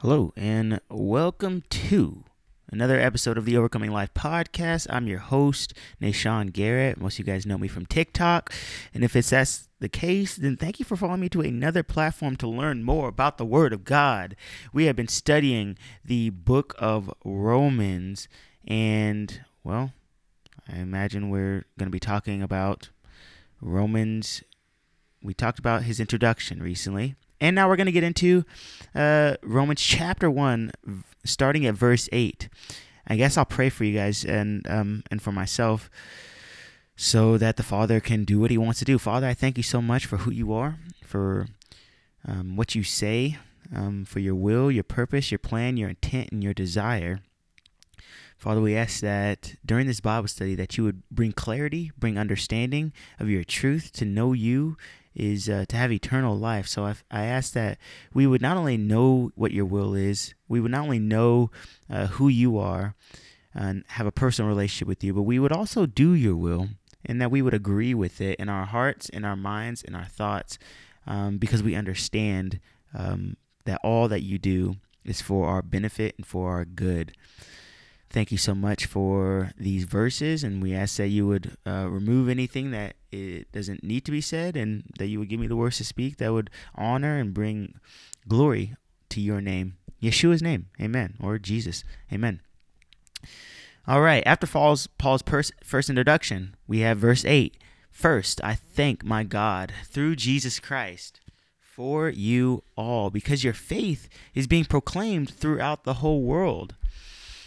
Hello, and welcome to another episode of the Overcoming Life podcast. I'm your host, Nashawn Garrett. Most of you guys know me from TikTok. And if it's that's the case, then thank you for following me to another platform to learn more about the Word of God. We have been studying the book of Romans, and well, I imagine we're going to be talking about Romans. We talked about his introduction recently and now we're going to get into uh, Romans chapter 1, starting at verse 8. I guess I'll pray for you guys and, um, and for myself so that the Father can do what He wants to do. Father, I thank you so much for who you are, for um, what you say, um, for your will, your purpose, your plan, your intent, and your desire. Father, we ask that during this Bible study that you would bring clarity, bring understanding of your truth, to know you is uh, to have eternal life. So I, I ask that we would not only know what your will is, we would not only know uh, who you are and have a personal relationship with you, but we would also do your will and that we would agree with it in our hearts, in our minds, in our thoughts, um, because we understand um, that all that you do is for our benefit and for our good. Thank you so much for these verses, and we ask that you would uh, remove anything that it doesn't need to be said, and that you would give me the words to speak that would honor and bring glory to your name, Yeshua's name, Amen, or Jesus, Amen. All right, after Paul's, Paul's pers- first introduction, we have verse 8. First, I thank my God through Jesus Christ for you all, because your faith is being proclaimed throughout the whole world.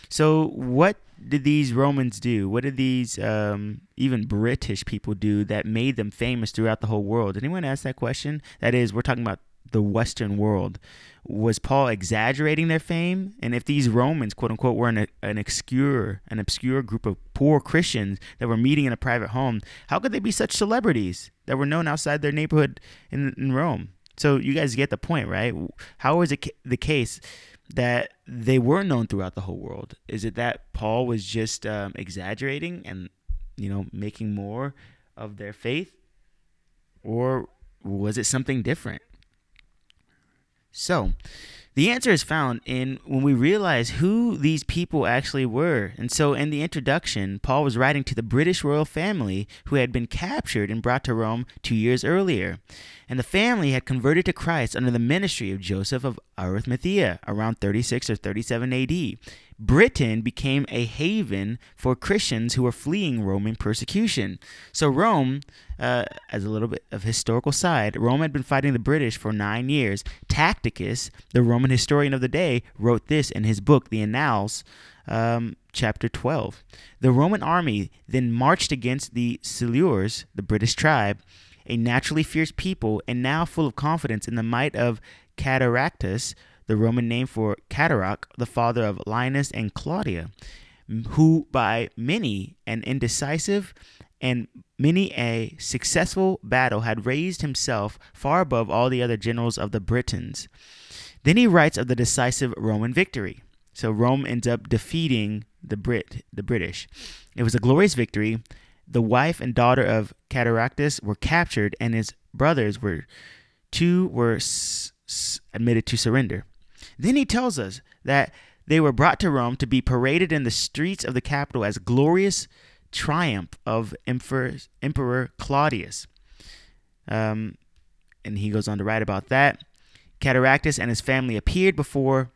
So, what did these Romans do? What did these um, even British people do that made them famous throughout the whole world? Anyone ask that question? That is, we're talking about the Western world. Was Paul exaggerating their fame? And if these Romans, quote unquote, were an, an obscure, an obscure group of poor Christians that were meeting in a private home, how could they be such celebrities that were known outside their neighborhood in, in Rome? So you guys get the point, right? How is it the case that they were known throughout the whole world? Is it that Paul was just um, exaggerating and you know making more of their faith, or was it something different? So, the answer is found in when we realize who these people actually were. And so, in the introduction, Paul was writing to the British royal family who had been captured and brought to Rome two years earlier. And the family had converted to Christ under the ministry of Joseph of Arimathea around 36 or 37 AD. Britain became a haven for Christians who were fleeing Roman persecution. So, Rome, uh, as a little bit of historical side, Rome had been fighting the British for nine years. Tacitus, the Roman historian of the day, wrote this in his book, The Annals. Um, chapter 12. The Roman army then marched against the Silures, the British tribe, a naturally fierce people and now full of confidence in the might of Cataractus, the Roman name for Cataract, the father of Linus and Claudia, who by many an indecisive and many a successful battle had raised himself far above all the other generals of the Britons. Then he writes of the decisive Roman victory. So Rome ends up defeating the Brit, the British. It was a glorious victory. The wife and daughter of Cataractus were captured, and his brothers were two were s- s- admitted to surrender. Then he tells us that they were brought to Rome to be paraded in the streets of the capital as glorious triumph of Emperor, Emperor Claudius. Um, and he goes on to write about that. Cataractus and his family appeared before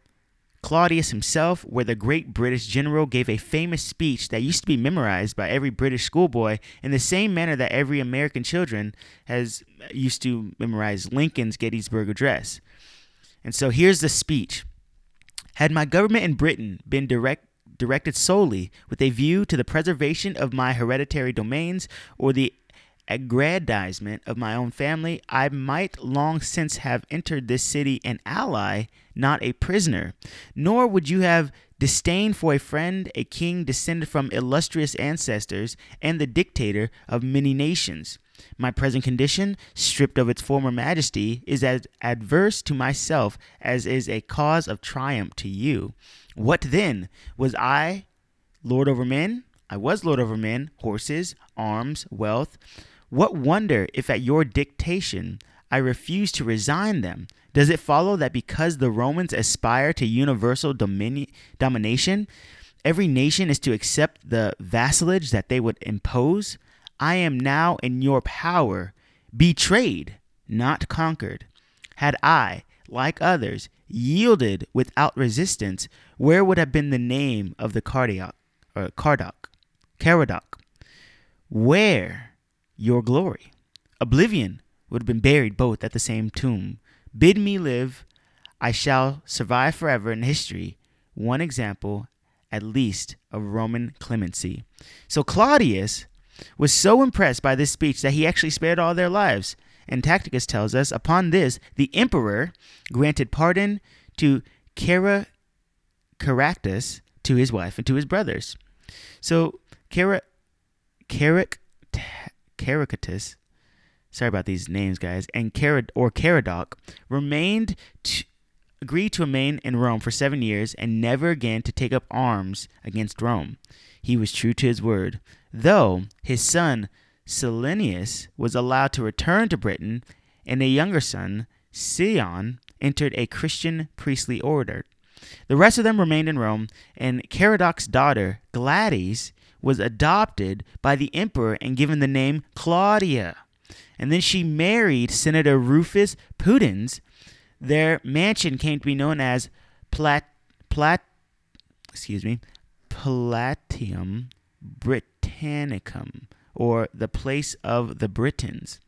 Claudius himself, where the great British general gave a famous speech that used to be memorized by every British schoolboy in the same manner that every American children has used to memorize Lincoln's Gettysburg Address. And so here's the speech. Had my government in Britain been direct, directed solely with a view to the preservation of my hereditary domains or the aggrandizement of my own family, I might long since have entered this city an ally, not a prisoner. Nor would you have disdain for a friend, a king descended from illustrious ancestors, and the dictator of many nations. My present condition, stripped of its former majesty, is as adverse to myself as is a cause of triumph to you. What then? Was I lord over men? I was lord over men, horses, arms, wealth. What wonder if at your dictation I refuse to resign them, Does it follow that because the Romans aspire to universal domini- domination, every nation is to accept the vassalage that they would impose? I am now in your power, betrayed, not conquered. Had I, like others, yielded without resistance, where would have been the name of the Cardiac or Cardoc, Caradoc? Where your glory? Oblivion would have been buried both at the same tomb. Bid me live, I shall survive forever in history. One example, at least, of Roman clemency. So Claudius was so impressed by this speech that he actually spared all their lives. And Tacitus tells us, upon this, the emperor granted pardon to Cara, to his wife, and to his brothers. So Cara, Carac, Caracatus, sorry about these names, guys, and Carad or Caradoc remained agreed to remain in Rome for seven years and never again to take up arms against Rome. He was true to his word, though his son Silenius was allowed to return to Britain, and a younger son, Sion, entered a Christian priestly order. The rest of them remained in Rome, and Caradoc's daughter, Gladys, was adopted by the emperor and given the name Claudia. And then she married Senator Rufus Pudens. Their mansion came to be known as Plat, Plat excuse me, Palatium Britannicum, or the place of the Britons.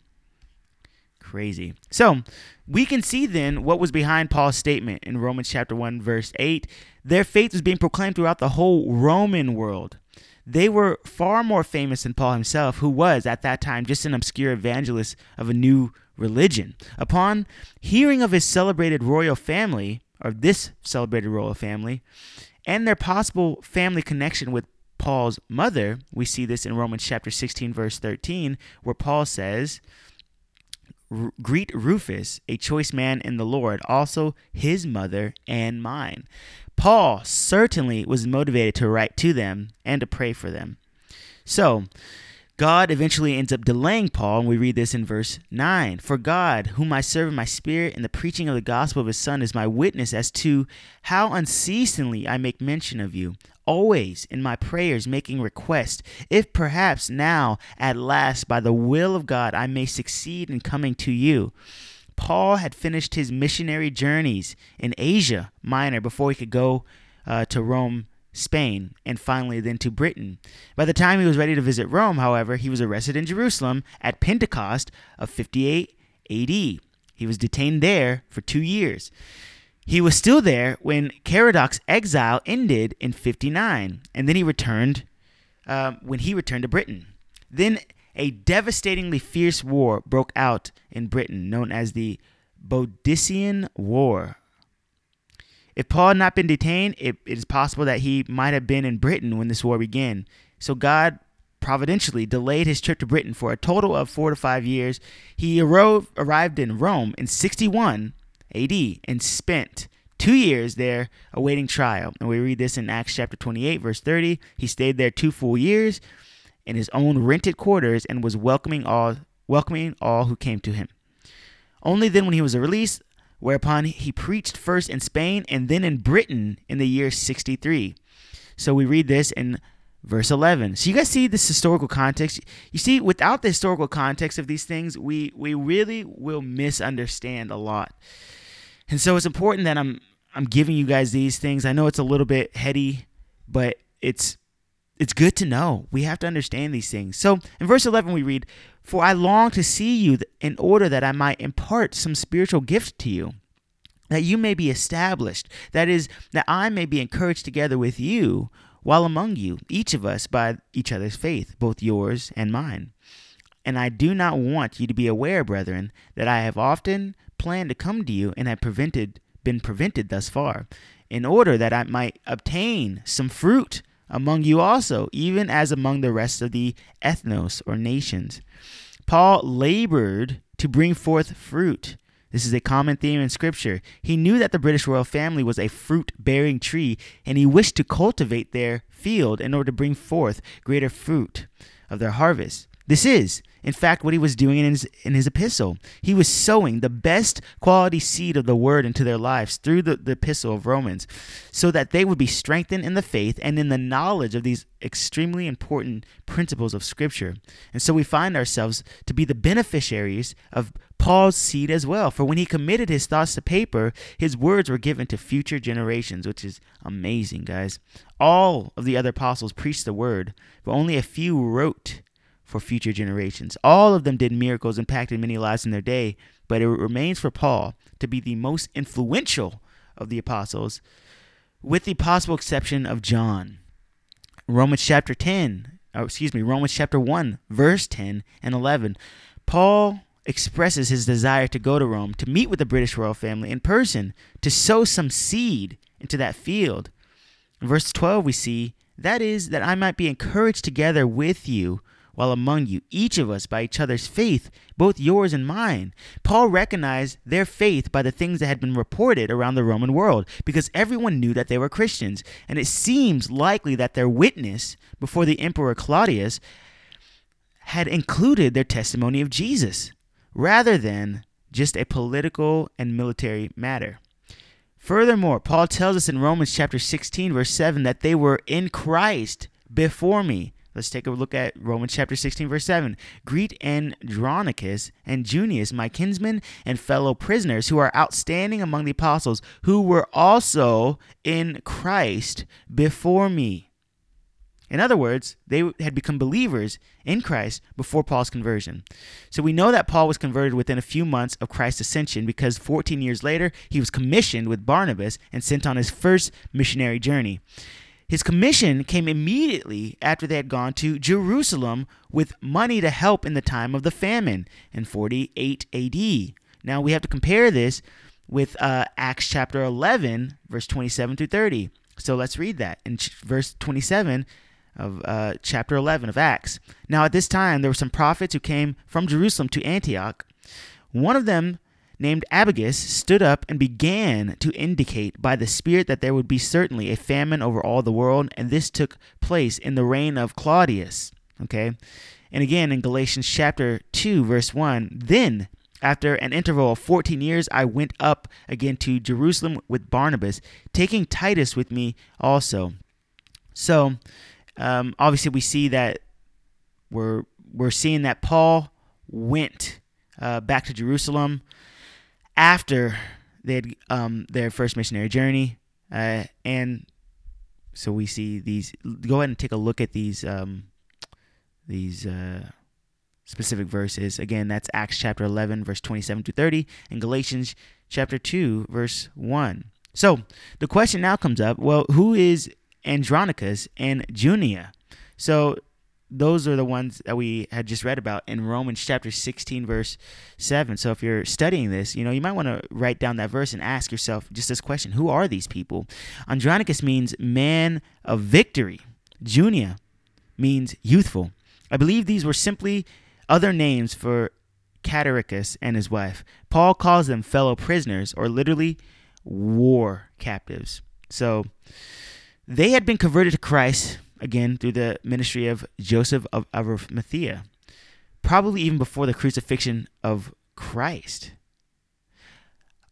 Crazy. So, we can see then what was behind Paul's statement in Romans chapter 1 verse 8. Their faith was being proclaimed throughout the whole Roman world. They were far more famous than Paul himself, who was at that time just an obscure evangelist of a new religion. Upon hearing of his celebrated royal family, or this celebrated royal family, and their possible family connection with Paul's mother, we see this in Romans chapter 16, verse 13, where Paul says, Greet Rufus, a choice man in the Lord, also his mother and mine. Paul certainly was motivated to write to them and to pray for them. So, God eventually ends up delaying Paul, and we read this in verse 9. For God, whom I serve in my spirit in the preaching of the gospel of his Son, is my witness as to how unceasingly I make mention of you, always in my prayers making request, if perhaps now at last by the will of God I may succeed in coming to you. Paul had finished his missionary journeys in Asia Minor before he could go uh, to Rome Spain, and finally then to Britain. By the time he was ready to visit Rome, however, he was arrested in Jerusalem at Pentecost of 58 AD. He was detained there for two years. He was still there when Caradoc's exile ended in 59, and then he returned um, when he returned to Britain. Then a devastatingly fierce war broke out in Britain, known as the Boadicean War, if Paul had not been detained, it, it is possible that he might have been in Britain when this war began. So God providentially delayed his trip to Britain for a total of four to five years. He arrived in Rome in 61 AD and spent two years there awaiting trial. And we read this in Acts chapter 28, verse 30. He stayed there two full years in his own rented quarters and was welcoming all welcoming all who came to him. Only then when he was released whereupon he preached first in Spain and then in Britain in the year 63. So we read this in verse 11. So you guys see this historical context. You see, without the historical context of these things, we we really will misunderstand a lot. And so it's important that I'm I'm giving you guys these things. I know it's a little bit heady, but it's it's good to know. We have to understand these things. So in verse 11, we read, For I long to see you in order that I might impart some spiritual gift to you, that you may be established. That is, that I may be encouraged together with you while among you, each of us by each other's faith, both yours and mine. And I do not want you to be aware, brethren, that I have often planned to come to you and had prevented, been prevented thus far, in order that I might obtain some fruit among you also, even as among the rest of the ethnos or nations. Paul labored to bring forth fruit. This is a common theme in Scripture. He knew that the British royal family was a fruit bearing tree, and he wished to cultivate their field in order to bring forth greater fruit of their harvest. This is, in fact, what he was doing in his, in his epistle. He was sowing the best quality seed of the word into their lives through the, the epistle of Romans so that they would be strengthened in the faith and in the knowledge of these extremely important principles of Scripture. And so we find ourselves to be the beneficiaries of Paul's seed as well. For when he committed his thoughts to paper, his words were given to future generations, which is amazing, guys. All of the other apostles preached the word, but only a few wrote for future generations. All of them did miracles, impacted many lives in their day, but it remains for Paul to be the most influential of the apostles, with the possible exception of John. Romans chapter 10, or excuse me, Romans chapter 1, verse 10 and 11. Paul expresses his desire to go to Rome to meet with the British royal family in person, to sow some seed into that field. In verse 12, we see, That is, that I might be encouraged together with you while among you, each of us by each other's faith, both yours and mine. Paul recognized their faith by the things that had been reported around the Roman world, because everyone knew that they were Christians, and it seems likely that their witness before the Emperor Claudius had included their testimony of Jesus, rather than just a political and military matter. Furthermore, Paul tells us in Romans chapter 16, verse 7, that they were in Christ before me. Let's take a look at Romans chapter 16, verse 7. Greet Andronicus and Junias, my kinsmen and fellow prisoners, who are outstanding among the apostles, who were also in Christ before me. In other words, they had become believers in Christ before Paul's conversion. So we know that Paul was converted within a few months of Christ's ascension because 14 years later, he was commissioned with Barnabas and sent on his first missionary journey. His commission came immediately after they had gone to Jerusalem with money to help in the time of the famine in 48 AD. Now we have to compare this with uh, Acts chapter 11, verse 27 through 30. So let's read that in ch- verse 27 of uh, chapter 11 of Acts. Now at this time there were some prophets who came from Jerusalem to Antioch. One of them named Agabus stood up and began to indicate by the Spirit that there would be certainly a famine over all the world, and this took place in the reign of Claudius. Okay? And again in Galatians chapter 2, verse 1, then after an interval of 14 years, I went up again to Jerusalem with Barnabas, taking Titus with me also. So, um, obviously, we see that we're we're seeing that Paul went uh, back to Jerusalem after they had um, their first missionary journey, uh, and so we see these. Go ahead and take a look at these um, these uh, specific verses. Again, that's Acts chapter 11, verse 27 to 30, and Galatians chapter 2, verse 1. So the question now comes up: Well, who is Andronicus and Junia? So those are the ones that we had just read about in Romans chapter 16 verse 7. So if you're studying this, you know, you might want to write down that verse and ask yourself just this question, who are these people? Andronicus means man of victory. Junia means youthful. I believe these were simply other names for Cataricus and his wife. Paul calls them fellow prisoners or literally war captives. So they had been converted to Christ again through the ministry of Joseph of Arimathea, probably even before the crucifixion of Christ.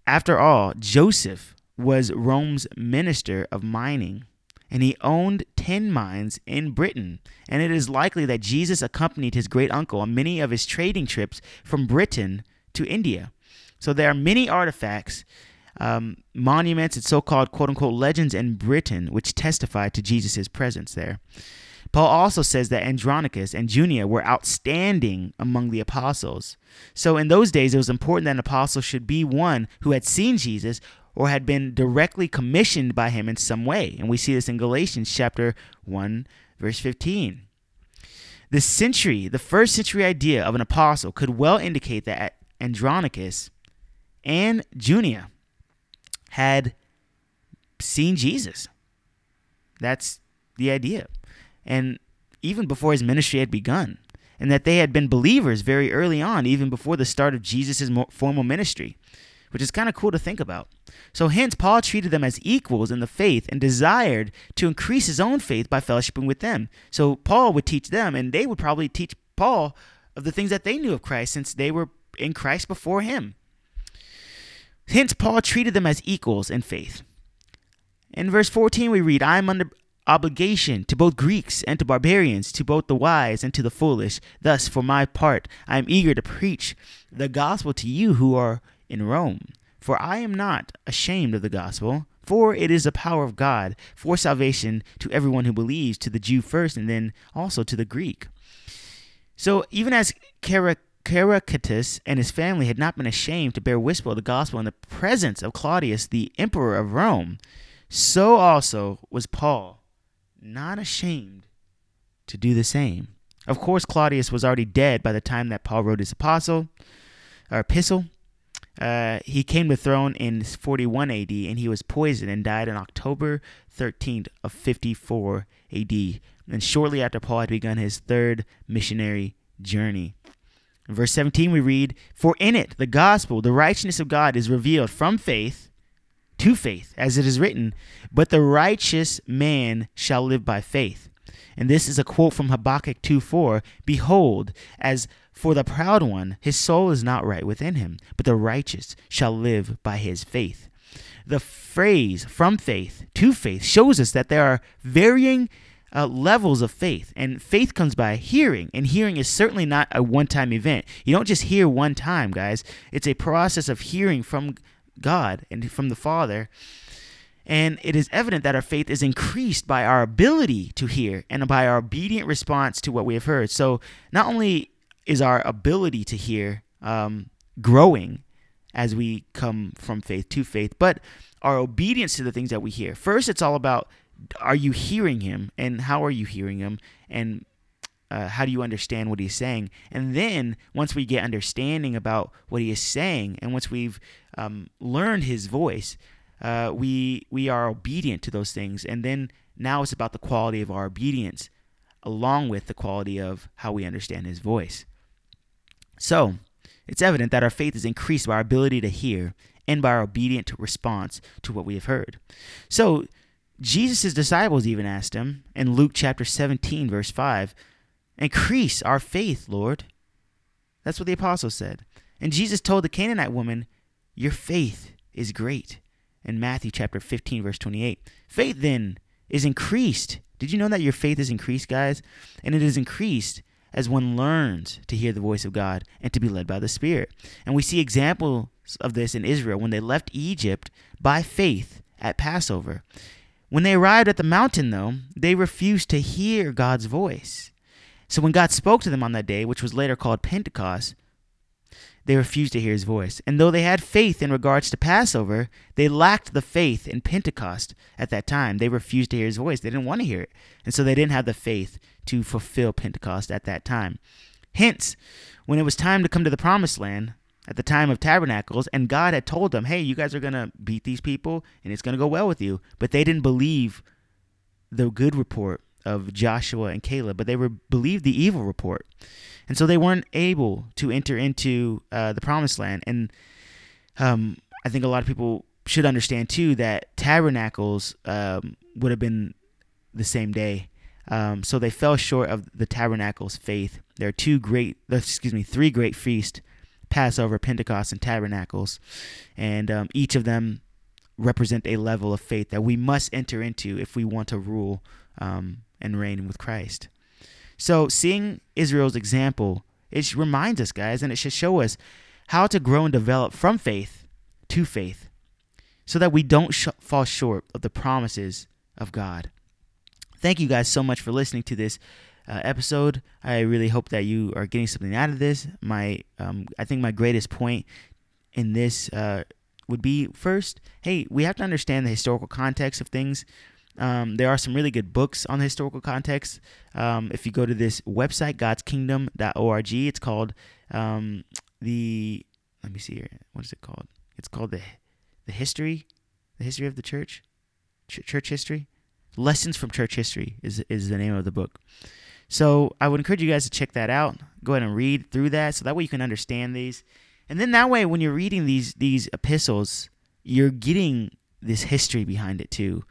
After all, Joseph was Rome's minister of mining, and he owned 10 mines in Britain. And it is likely that Jesus accompanied his great uncle on many of his trading trips from Britain to India. So there are many artifacts um, monuments and so called quote unquote legends in Britain which testify to Jesus' presence there. Paul also says that Andronicus and Junia were outstanding among the apostles. So in those days, it was important that an apostle should be one who had seen Jesus or had been directly commissioned by him in some way. And we see this in Galatians chapter 1, verse 15. The century, the first century idea of an apostle could well indicate that Andronicus and Junia had seen Jesus. That's the idea. And even before his ministry had begun, and that they had been believers very early on, even before the start of Jesus' formal ministry, which is kind of cool to think about. So, hence, Paul treated them as equals in the faith and desired to increase his own faith by fellowshipping with them. So, Paul would teach them, and they would probably teach Paul of the things that they knew of Christ since they were in Christ before him. Hence, Paul treated them as equals in faith. In verse 14, we read, I am under obligation to both Greeks and to barbarians, to both the wise and to the foolish. Thus, for my part, I am eager to preach the gospel to you who are in Rome. For I am not ashamed of the gospel, for it is the power of God for salvation to everyone who believes, to the Jew first, and then also to the Greek. So, even as Caractacus and his family had not been ashamed to bear witness of the gospel in the presence of Claudius, the emperor of Rome, so also was Paul not ashamed to do the same. Of course, Claudius was already dead by the time that Paul wrote his apostle or epistle. Uh, he came to the throne in 41 AD, and he was poisoned and died on October 13th of 54 AD. And shortly after Paul had begun his third missionary journey. In verse 17, we read, For in it the gospel, the righteousness of God, is revealed from faith to faith, as it is written, But the righteous man shall live by faith. And this is a quote from Habakkuk 2 4 Behold, as for the proud one, his soul is not right within him, but the righteous shall live by his faith. The phrase from faith to faith shows us that there are varying uh, levels of faith. And faith comes by hearing, and hearing is certainly not a one time event. You don't just hear one time, guys. It's a process of hearing from God and from the Father. And it is evident that our faith is increased by our ability to hear and by our obedient response to what we have heard. So, not only is our ability to hear um, growing as we come from faith to faith, but our obedience to the things that we hear. First, it's all about are you hearing him? And how are you hearing him? And uh, how do you understand what he's saying? And then once we get understanding about what he is saying and once we've um, learned his voice uh, we we are obedient to those things. And then now it's about the quality of our obedience along with the quality of how we understand his voice. So it's evident that our faith is increased by our ability to hear and by our obedient response to what we have heard. So Jesus' disciples even asked him in Luke chapter 17, verse 5, Increase our faith, Lord. That's what the apostle said. And Jesus told the Canaanite woman, Your faith is great. In Matthew chapter 15, verse 28. Faith then is increased. Did you know that your faith is increased, guys? And it is increased as one learns to hear the voice of God and to be led by the Spirit. And we see examples of this in Israel when they left Egypt by faith at Passover. When they arrived at the mountain, though, they refused to hear God's voice. So when God spoke to them on that day, which was later called Pentecost, they refused to hear his voice. And though they had faith in regards to Passover, they lacked the faith in Pentecost at that time. They refused to hear his voice. They didn't want to hear it. And so they didn't have the faith to fulfill Pentecost at that time. Hence, when it was time to come to the promised land, at the time of tabernacles, and God had told them, hey, you guys are going to beat these people and it's going to go well with you. But they didn't believe the good report of Joshua and Caleb, but they were believed the evil report. And so they weren't able to enter into uh, the promised land. And um, I think a lot of people should understand too that tabernacles um, would have been the same day. Um, so they fell short of the tabernacle's faith. There are two great, excuse me, three great feasts Passover, Pentecost, and Tabernacles. And um, each of them represent a level of faith that we must enter into if we want to rule um, and reign with Christ. So, seeing Israel's example, it reminds us, guys, and it should show us how to grow and develop from faith to faith so that we don't sh- fall short of the promises of God. Thank you guys so much for listening to this uh, episode. I really hope that you are getting something out of this. My, um, I think my greatest point in this uh, would be first, hey, we have to understand the historical context of things. Um, there are some really good books on the historical context. Um, if you go to this website, godskingdom.org, it's called um, the. Let me see here. What is it called? It's called the the history, the history of the church, Ch- church history. Lessons from Church History is is the name of the book. So I would encourage you guys to check that out. Go ahead and read through that so that way you can understand these. And then that way when you're reading these these epistles, you're getting this history behind it too.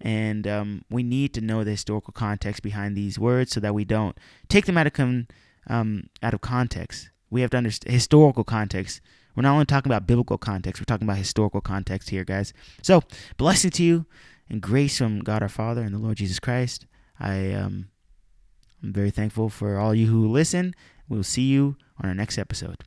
And um, we need to know the historical context behind these words so that we don't take them out of con- um, out of context. We have to understand historical context. We're not only talking about biblical context, we're talking about historical context here, guys. So, blessing to you and grace from God our Father and the Lord Jesus Christ. I um, I'm very thankful for all you who listen. We'll see you on our next episode.